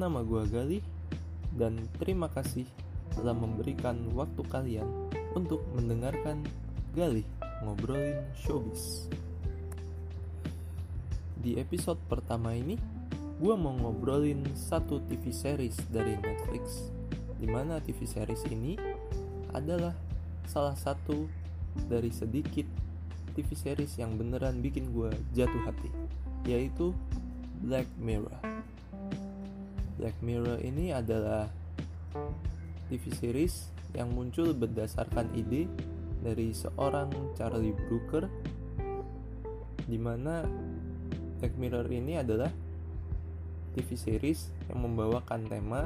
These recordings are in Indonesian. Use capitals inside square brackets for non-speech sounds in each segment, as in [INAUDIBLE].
Nama gua Gali dan terima kasih telah memberikan waktu kalian untuk mendengarkan Gali ngobrolin showbiz. Di episode pertama ini, gua mau ngobrolin satu TV series dari Netflix, di mana TV series ini adalah salah satu dari sedikit TV series yang beneran bikin gue jatuh hati, yaitu Black Mirror. Black Mirror ini adalah TV series yang muncul berdasarkan ide dari seorang Charlie Brooker di mana Black Mirror ini adalah TV series yang membawakan tema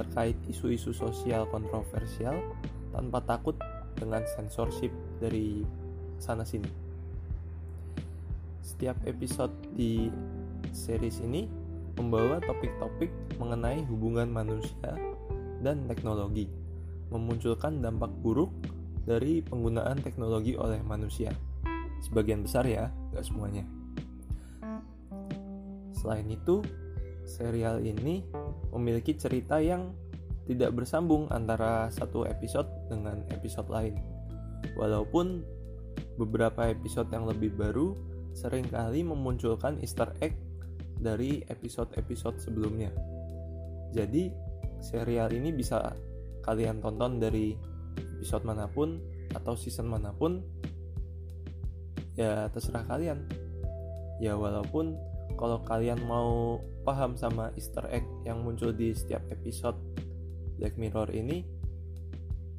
terkait isu-isu sosial kontroversial tanpa takut dengan censorship dari sana sini. Setiap episode di series ini membawa topik-topik mengenai hubungan manusia dan teknologi, memunculkan dampak buruk dari penggunaan teknologi oleh manusia. Sebagian besar ya, gak semuanya. Selain itu, serial ini memiliki cerita yang tidak bersambung antara satu episode dengan episode lain. Walaupun beberapa episode yang lebih baru sering kali memunculkan easter egg dari episode-episode sebelumnya. Jadi, serial ini bisa kalian tonton dari episode mana pun atau season mana pun. Ya, terserah kalian. Ya, walaupun kalau kalian mau paham sama easter egg yang muncul di setiap episode Black Mirror ini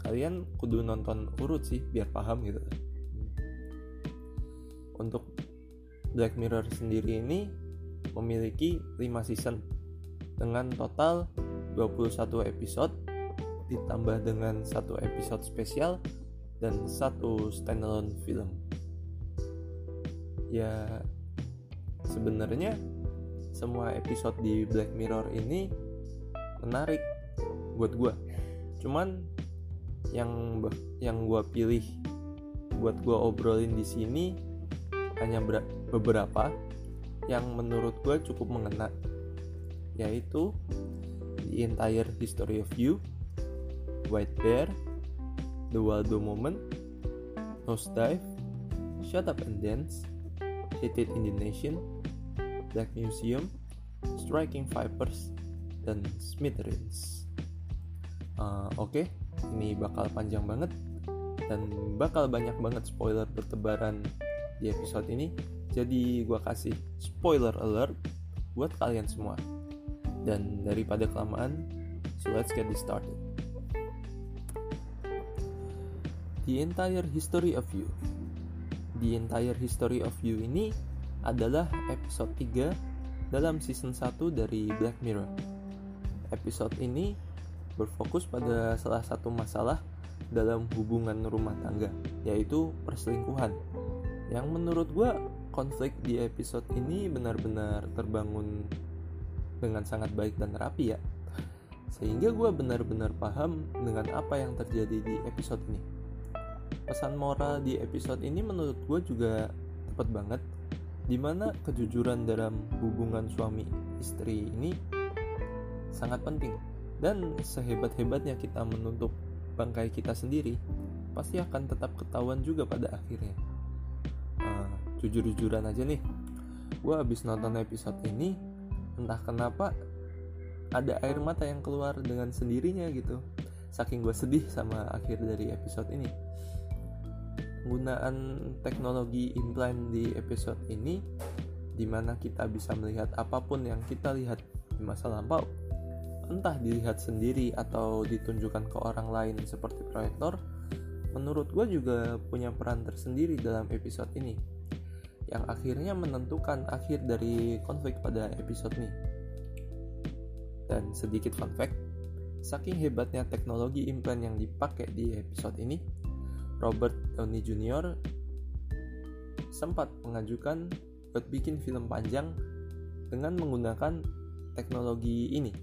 kalian kudu nonton urut sih biar paham gitu untuk Black Mirror sendiri ini memiliki 5 season dengan total 21 episode ditambah dengan satu episode spesial dan satu standalone film. Ya sebenarnya semua episode di Black Mirror ini menarik buat gue cuman yang yang gue pilih buat gue obrolin di sini hanya beberapa yang menurut gue cukup mengena yaitu The Entire History of You, White Bear, The Waldo Moment, Nosedive, Shut Up and Dance, Hated in the Nation, Black Museum, Striking Vipers, dan Smithereens. Uh, oke okay, ini bakal panjang banget dan bakal banyak banget spoiler bertebaran di episode ini jadi gue kasih spoiler alert buat kalian semua. Dan daripada kelamaan so let's get this started. The Entire History of You. The Entire History of You ini adalah episode 3 dalam season 1 dari Black Mirror. Episode ini berfokus pada salah satu masalah dalam hubungan rumah tangga, yaitu perselingkuhan. Yang menurut gue konflik di episode ini benar-benar terbangun dengan sangat baik dan rapi ya. Sehingga gue benar-benar paham dengan apa yang terjadi di episode ini. Pesan moral di episode ini menurut gue juga tepat banget di mana kejujuran dalam hubungan suami istri ini sangat penting dan sehebat-hebatnya kita menutup bangkai kita sendiri, pasti akan tetap ketahuan juga pada akhirnya. Jujur-jujuran aja nih, gue abis nonton episode ini, entah kenapa ada air mata yang keluar dengan sendirinya gitu. Saking gue sedih sama akhir dari episode ini. Penggunaan teknologi implant di episode ini, di mana kita bisa melihat apa pun yang kita lihat di masa lampau, entah dilihat sendiri atau ditunjukkan ke orang lain seperti proyektor, menurut gue juga punya peran tersendiri dalam episode ini, yang akhirnya menentukan akhir dari konflik pada episode ini. Dan sedikit fun fact, saking hebatnya teknologi implant yang dipakai di episode ini, Robert Downey Jr. sempat mengajukan buat bikin film panjang dengan menggunakan teknologi ini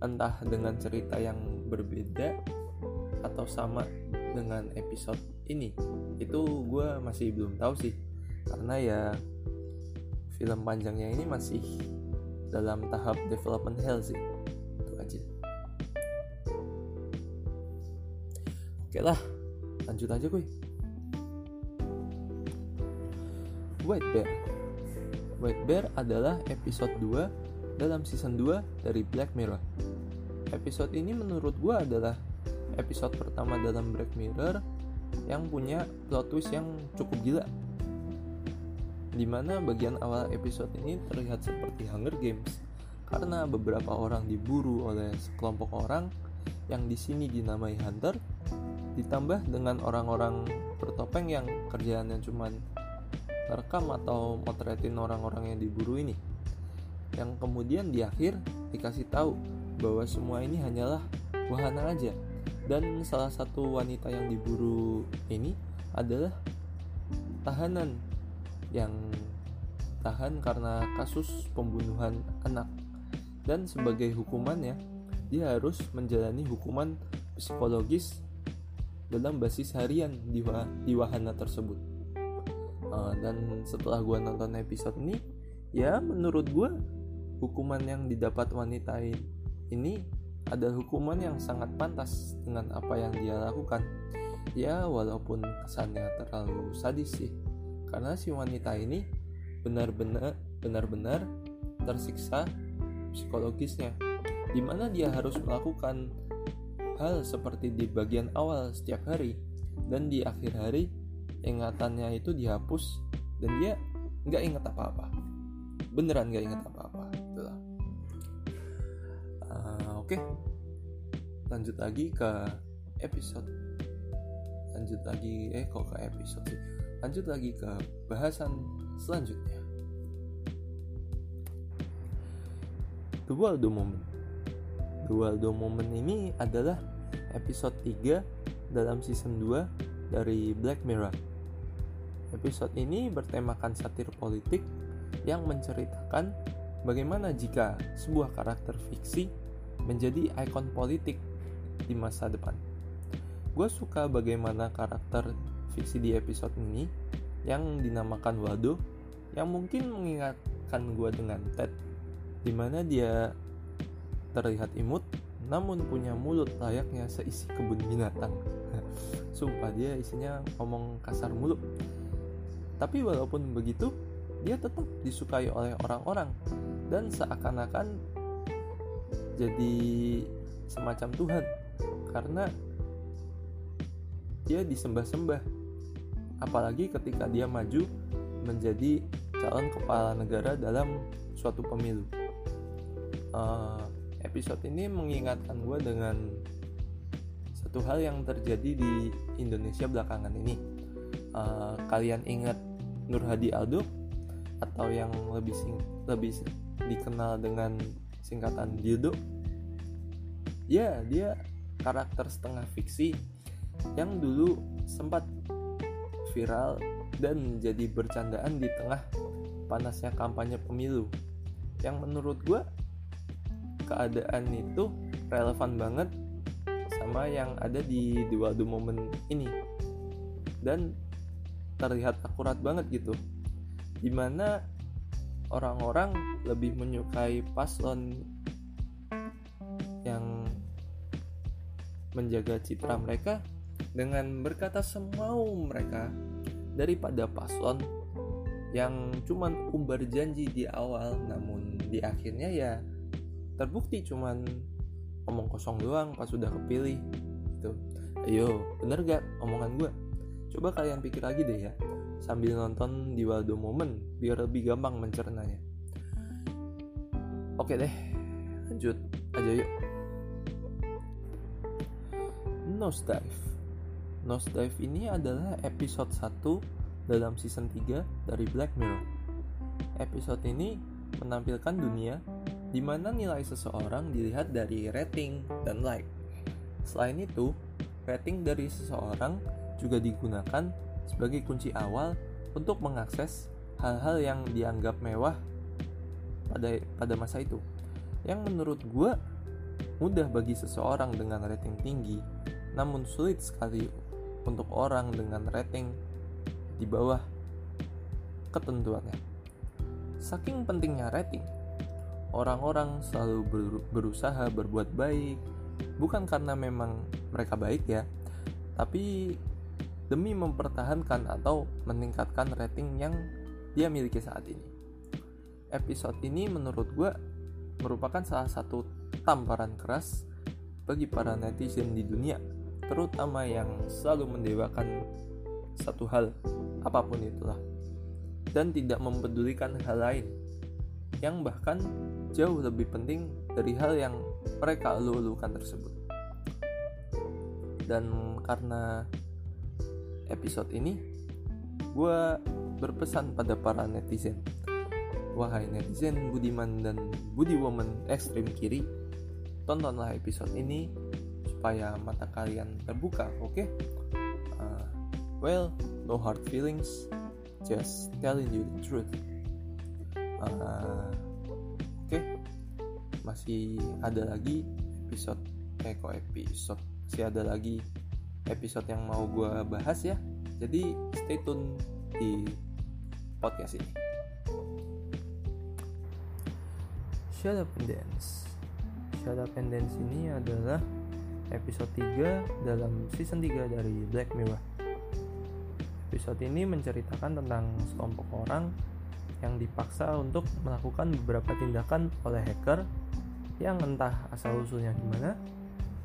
entah dengan cerita yang berbeda atau sama dengan episode ini itu gue masih belum tahu sih karena ya film panjangnya ini masih dalam tahap development hell sih. Itu aja. Oke lah lanjut aja gue White Bear. White Bear adalah episode 2 dalam season 2 dari Black Mirror. Episode ini menurut gue adalah episode pertama dalam Black Mirror yang punya plot twist yang cukup gila. Di mana bagian awal episode ini terlihat seperti Hunger Games karena beberapa orang diburu oleh sekelompok orang yang di sini dinamai Hunter ditambah dengan orang-orang bertopeng yang kerjaannya cuman rekam atau motretin orang-orang yang diburu ini. Yang kemudian di akhir dikasih tahu bahwa semua ini hanyalah wahana aja dan salah satu wanita yang diburu ini adalah tahanan yang tahan karena kasus pembunuhan anak. Dan sebagai hukumannya dia harus menjalani hukuman psikologis dalam basis harian di, di wahana tersebut. Uh, dan setelah gue nonton episode ini ya menurut gue hukuman yang didapat wanita ini adalah hukuman yang sangat pantas dengan apa yang dia lakukan. Ya walaupun kesannya terlalu sadis sih karena si wanita ini benar-benar benar-benar tersiksa psikologisnya. Di mana dia harus melakukan hal seperti di bagian awal setiap hari dan di akhir hari ingatannya itu dihapus dan dia nggak inget apa-apa. Beneran nggak inget apa-apa. Itulah. Uh, oke. Okay. lanjut lagi ke episode. Lanjut lagi eh kok ke episode sih lanjut lagi ke bahasan selanjutnya. The Waldo Moment. The Waldo Moment ini adalah episode 3 dalam season 2 dari Black Mirror. Episode ini bertemakan satir politik yang menceritakan bagaimana jika sebuah karakter fiksi menjadi ikon politik di masa depan. Gue suka bagaimana karakter fiksi di episode ini yang dinamakan Waldo yang mungkin mengingatkan gue dengan Ted di mana dia terlihat imut namun punya mulut layaknya seisi kebun binatang [LAUGHS] sumpah dia isinya ngomong kasar mulu tapi walaupun begitu, dia tetap disukai oleh orang-orang dan seakan-akan jadi semacam Tuhan karena dia disembah-sembah. Apalagi ketika dia maju menjadi calon kepala negara dalam suatu pemilu. Uh, episode ini mengingatkan gue dengan satu hal yang terjadi di Indonesia belakangan ini. Uh, kalian ingat Nur Hadi Aldo atau yang lebih sing, lebih dikenal dengan singkatan Dildo ya dia karakter setengah fiksi yang dulu sempat viral dan jadi bercandaan di tengah panasnya kampanye pemilu. Yang menurut gue keadaan itu relevan banget sama yang ada di The Waldo Moment ini. Dan terlihat akurat banget gitu. Di mana orang-orang lebih menyukai paslon yang menjaga citra mereka dengan berkata semau mereka daripada paslon yang cuman umbar janji di awal namun di akhirnya ya terbukti cuman omong kosong doang pas sudah kepilih gitu ayo bener gak omongan gue Coba kalian pikir lagi deh ya, sambil nonton di Waldo Moment biar lebih gampang mencernanya. Oke deh, lanjut aja yuk. Nosedive Nosedive ini adalah episode 1 dalam season 3 dari Black Mirror. Episode ini menampilkan dunia di mana nilai seseorang dilihat dari rating dan like. Selain itu, rating dari seseorang juga digunakan sebagai kunci awal untuk mengakses hal-hal yang dianggap mewah pada pada masa itu. Yang menurut gue mudah bagi seseorang dengan rating tinggi, namun sulit sekali untuk orang dengan rating di bawah ketentuannya. Saking pentingnya rating, orang-orang selalu berusaha berbuat baik, bukan karena memang mereka baik ya, tapi demi mempertahankan atau meningkatkan rating yang dia miliki saat ini. Episode ini menurut gue merupakan salah satu tamparan keras bagi para netizen di dunia, terutama yang selalu mendewakan satu hal, apa pun itulah, dan tidak mempedulikan hal lain, yang bahkan jauh lebih penting dari hal yang mereka elu-elukan tersebut. Dan karena episode ini, gue berpesan pada para netizen. Wahai netizen budiman dan budiwoman ekstrim kiri, tontonlah episode ini supaya mata kalian terbuka, oke? Okay? Uh, well, no hard feelings, just telling you the truth. Uh, oke, okay? masih ada lagi episode, eh kok episode, masih ada lagi episode yang mau gue bahas ya. Jadi stay tune di podcast ini. Shut Up and Dance Shut Up and Dance ini adalah episode 3 dalam season 3 dari Black Mirror Episode ini menceritakan tentang sekelompok orang yang dipaksa untuk melakukan beberapa tindakan oleh hacker yang entah asal usulnya gimana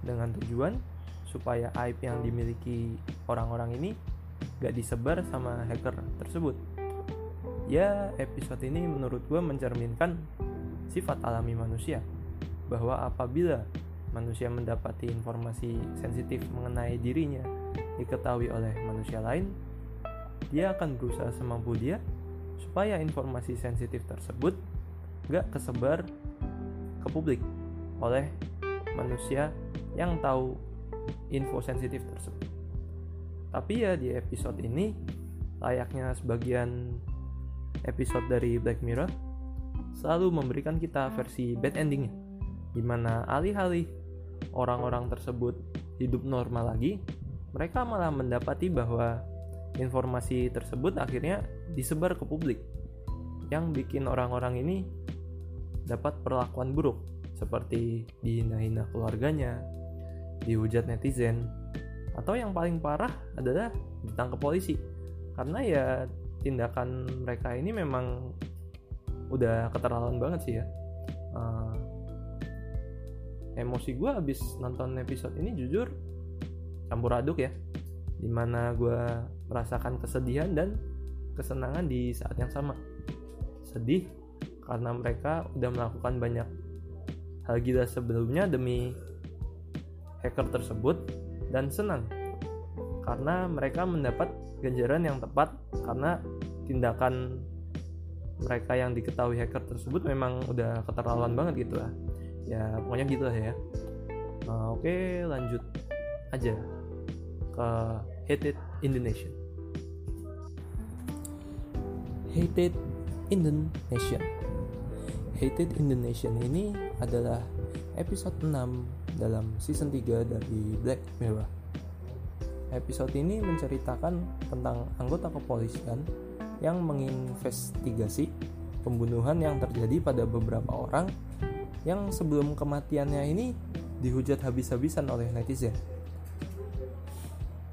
dengan tujuan supaya aib yang dimiliki orang-orang ini gak disebar sama hacker tersebut. Ya, episode ini menurut gue mencerminkan sifat alami manusia, bahwa apabila manusia mendapati informasi sensitif mengenai dirinya diketahui oleh manusia lain, dia akan berusaha semampu dia supaya informasi sensitif tersebut gak kesebar ke publik oleh manusia yang tahu info sensitif tersebut. Tapi ya di episode ini layaknya sebagian episode dari Black Mirror selalu memberikan kita versi bad endingnya di mana alih-alih orang-orang tersebut hidup normal lagi mereka malah mendapati bahwa informasi tersebut akhirnya disebar ke publik yang bikin orang-orang ini dapat perlakuan buruk seperti dihina-hina keluarganya, dihujat netizen atau yang paling parah adalah ditangkap polisi. Karena ya tindakan mereka ini memang udah keterlaluan banget sih ya emosi gue abis nonton episode ini jujur campur aduk ya. Di mana gue merasakan kesedihan dan kesenangan di saat yang sama. Sedih karena mereka udah melakukan banyak hal gila sebelumnya demi hacker tersebut dan senang karena mereka mendapat ganjaran yang tepat karena tindakan mereka yang diketahui hacker tersebut memang udah keterlaluan banget gitu lah ya pokoknya gitu lah ya. Nah, oke lanjut aja ke Hated Indonesia Hated Indonesia Hated Indonesia ini adalah episode 6 dalam season 3 dari Black Mirror. Episode ini menceritakan tentang anggota kepolisian yang menginvestigasi pembunuhan yang terjadi pada beberapa orang yang sebelum kematiannya ini dihujat habis-habisan oleh netizen.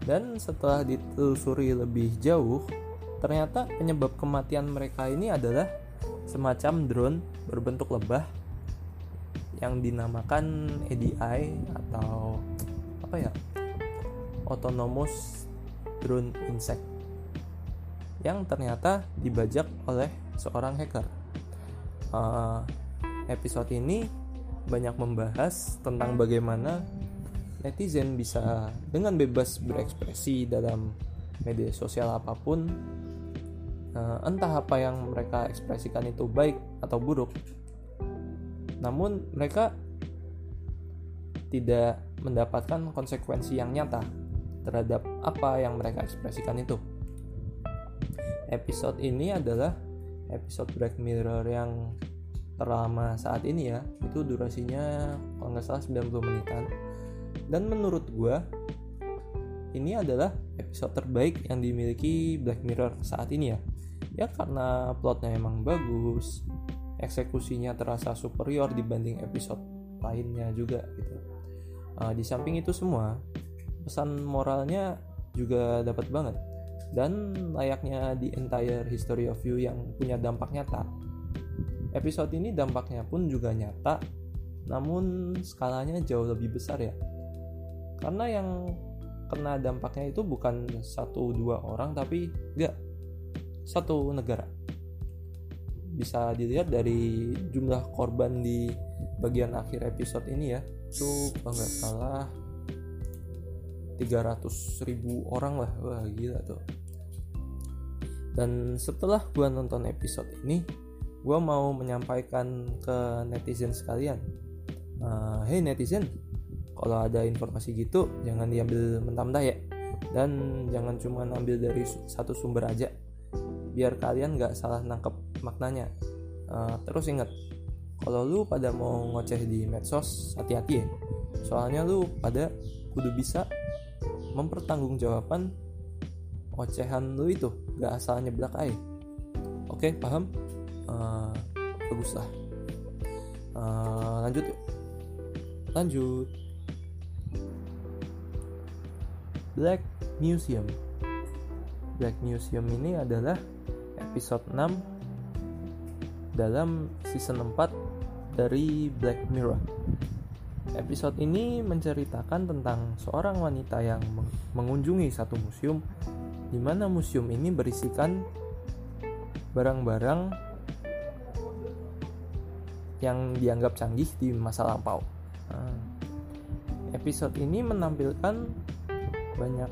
Dan setelah ditelusuri lebih jauh, ternyata penyebab kematian mereka ini adalah semacam drone berbentuk lebah yang dinamakan ADI atau apa ya autonomous drone insect yang ternyata dibajak oleh seorang hacker. Uh, episode ini banyak membahas tentang bagaimana netizen bisa dengan bebas berekspresi dalam media sosial apa pun, uh, entah apa yang mereka ekspresikan itu baik atau buruk, namun mereka tidak mendapatkan konsekuensi yang nyata terhadap apa yang mereka ekspresikan itu. Episode ini adalah episode Black Mirror yang terlama saat ini ya. Itu durasinya kalau nggak salah 90 menitan. Dan menurut gue ini adalah episode terbaik yang dimiliki Black Mirror saat ini ya. Ya karena plotnya emang bagus, eksekusinya terasa superior dibanding episode lainnya juga gitu. Uh, di samping itu semua, pesan moralnya juga dapat banget dan layaknya di entire history of you yang punya dampak nyata episode ini dampaknya pun juga nyata namun skalanya jauh lebih besar ya. Karena yang kena dampaknya itu bukan satu dua orang tapi enggak satu negara. Bisa dilihat dari jumlah korban di bagian akhir episode ini ya. Itu kalau nggak salah 300 ribu orang lah. Wah gila tuh. Dan setelah gua nonton episode ini gua mau menyampaikan ke netizen sekalian. Uh, hey netizen kalau ada informasi gitu jangan diambil mentah-mentah ya. Dan jangan cuma ambil dari satu sumber aja. Biar kalian nggak salah nangkep maknanya. Uh, terus ingat kalau lu pada mau ngoceh di medsos hati-hati ya. Soalnya lu pada kudu bisa mempertanggungjawabkan ocehan lu itu. Gak asal nyeblak aja. Oke paham bagus lah. Uh, lanjut lanjut. Black Museum. Black Museum ini adalah episode 6 dalam season 4 dari Black Mirror. Episode ini menceritakan tentang seorang wanita yang mengunjungi satu museum di mana museum ini berisikan barang-barang yang dianggap canggih di masa lampau. Nah, episode ini menampilkan banyak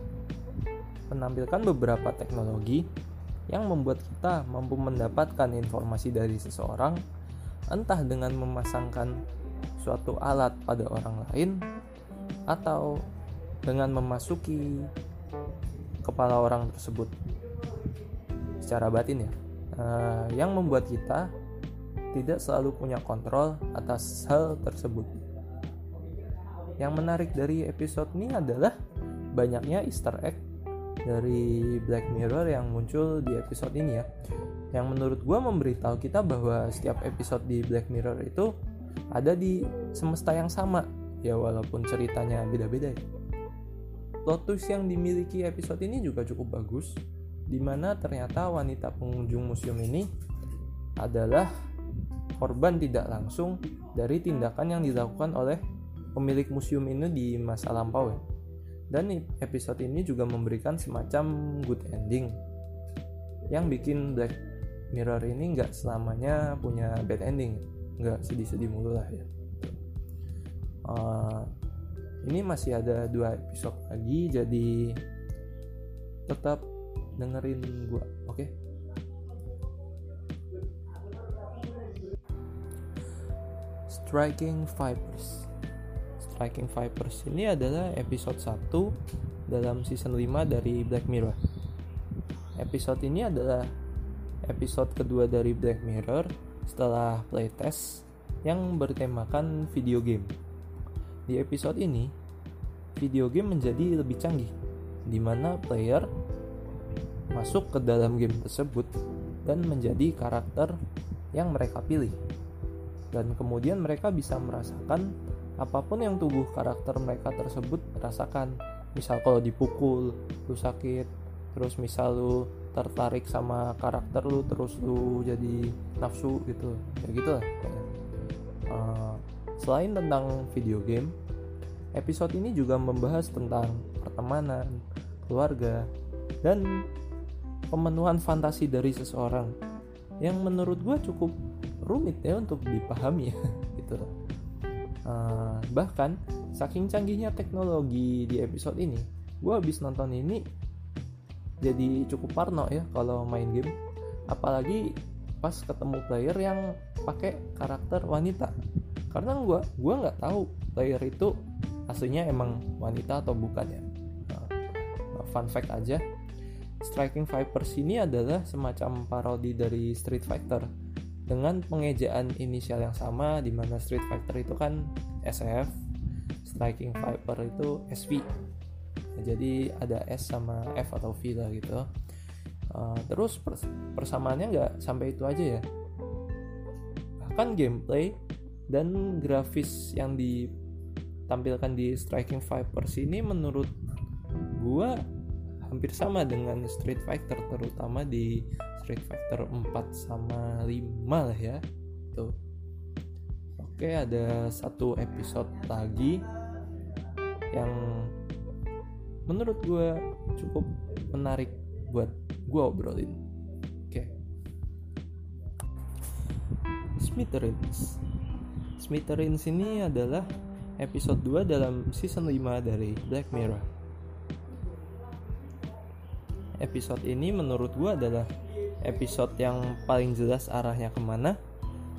menampilkan beberapa teknologi yang membuat kita mampu mendapatkan informasi dari seseorang entah dengan memasangkan suatu alat pada orang lain atau dengan memasuki kepala orang tersebut secara batin ya uh, yang membuat kita tidak selalu punya kontrol atas hal tersebut. Yang menarik dari episode ini adalah banyaknya easter egg dari Black Mirror yang muncul di episode ini ya. Yang menurut gue memberitahu kita bahwa setiap episode di Black Mirror itu ada di semesta yang sama. Ya walaupun ceritanya beda-beda ya. Plot yang dimiliki episode ini juga cukup bagus di mana ternyata wanita pengunjung museum ini adalah korban tidak langsung dari tindakan yang dilakukan oleh pemilik museum ini di masa lampau ya. Dan episode ini juga memberikan semacam good ending yang bikin Black Mirror ini nggak selamanya punya bad ending nggak sedih-sedih mulu lah ya uh, ini masih ada dua episode lagi jadi tetap dengerin gua oke okay? Striking Vipers Striking Vipers ini adalah episode 1 dalam season 5 dari Black Mirror episode ini adalah episode kedua dari Black Mirror setelah playtest yang bertemakan video game. Di episode ini, video game menjadi lebih canggih, di mana player masuk ke dalam game tersebut dan menjadi karakter yang mereka pilih. Dan kemudian mereka bisa merasakan apa pun yang tubuh karakter mereka tersebut rasakan. Misal kalau dipukul, lu sakit, terus misal lu tertarik sama karakter lu terus lu jadi nafsu gitu. Ya gitu lah uh, selain tentang video game episode ini juga membahas tentang pertemanan keluarga dan pemenuhan fantasi dari seseorang. Yang menurut gue cukup rumit ya untuk dipahami ya [LAUGHS] gitu uh, bahkan saking canggihnya teknologi di episode ini gue habis nonton ini jadi cukup parno ya kalau main game. Apalagi pas ketemu player yang pakai karakter wanita. Karena gue gue nggak tahu player itu aslinya emang wanita atau bukan ya. Nah, fun fact aja. Striking Vipers ini adalah semacam parodi dari Street Fighter dengan pengejaan inisial yang sama di mana Street Fighter itu kan SF Striking Viper itu SV jadi ada S sama F atau V lah gitu. Uh, terus pers persamaannya nggak sampai itu aja ya. Bahkan gameplay dan grafis yang ditampilkan di Striking Vipers ini menurut gue hampir sama dengan Street Fighter terutama di Street Fighter 4 sama 5 lah ya. Tuh. Oke ada satu episode lagi yang menurut gue cukup menarik buat gue obrolin. Oke. Smithereens. Smithereens ini adalah episode 2 dalam season 5 dari Black Mirror. Episode ini menurut gue adalah episode yang paling jelas arahnya ke mana.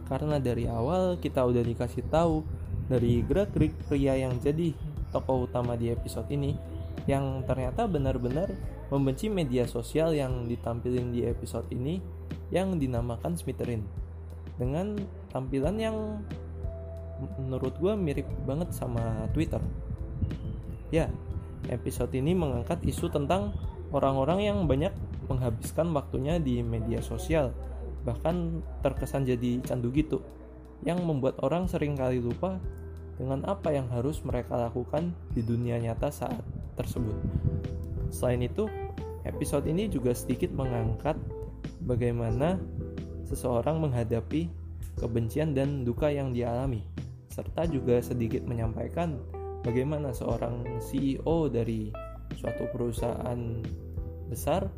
Karena dari awal kita udah dikasih tahu dari gerak gerik pria yang jadi tokoh utama di episode ini yang ternyata benar-benar membenci media sosial yang ditampilin di episode ini yang dinamakan Smitherin. Dengan tampilan yang menurut gue mirip banget sama Twitter. Ya episode ini mengangkat isu tentang orang-orang yang banyak menghabiskan waktunya di media sosial bahkan terkesan jadi candu gitu yang membuat orang sering kali lupa dengan apa yang harus mereka lakukan di dunia nyata saat tersebut. Selain itu, episode ini juga sedikit mengangkat bagaimana seseorang menghadapi kebencian dan duka yang dialami, serta juga sedikit menyampaikan bagaimana seorang CEO dari suatu perusahaan besar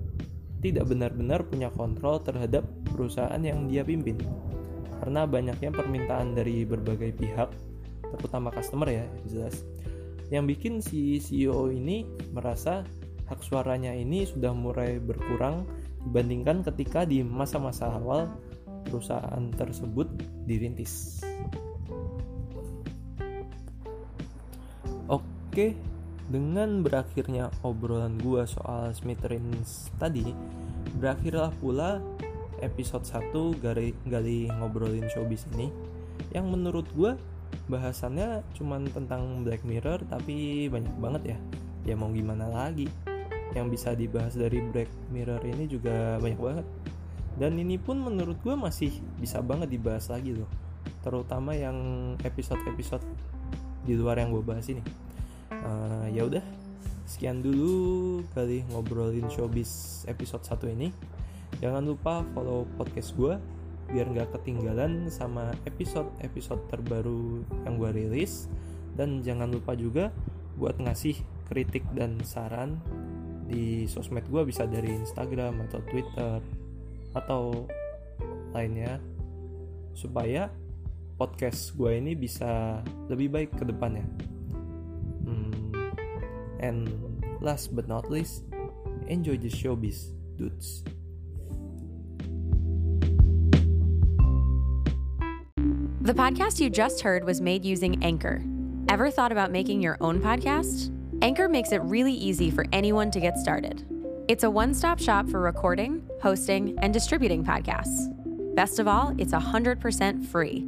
tidak benar-benar punya kontrol terhadap perusahaan yang dia pimpin. Karena banyaknya permintaan dari berbagai pihak, terutama customer ya, jelas. Yang bikin si CEO ini merasa hak suaranya ini sudah mulai berkurang dibandingkan ketika di masa-masa awal perusahaan tersebut dirintis. Oke, dengan berakhirnya obrolan gua soal Smithereens tadi, berakhirlah pula episode 1 gali, gali ngobrolin showbiz ini yang menurut gua bahasannya cuman tentang Black Mirror tapi banyak banget ya. Ya mau gimana lagi? Yang bisa dibahas dari Black Mirror ini juga banyak banget. Dan ini pun menurut gue masih bisa banget dibahas lagi loh. Terutama yang episode-episode di luar yang gue bahas ini uh, ya udah sekian dulu kali ngobrolin showbiz episode 1 ini jangan lupa follow podcast gue biar nggak ketinggalan sama episode-episode terbaru yang gue rilis dan jangan lupa juga buat ngasih kritik dan saran di sosmed gue bisa dari Instagram atau Twitter atau lainnya supaya podcast gue ini bisa lebih baik ke depannya. And last but not least, enjoy the showbiz, dudes. The podcast you just heard was made using Anchor. Ever thought about making your own podcast? Anchor makes it really easy for anyone to get started. It's a one stop shop for recording, hosting, and distributing podcasts. Best of all, it's 100% free.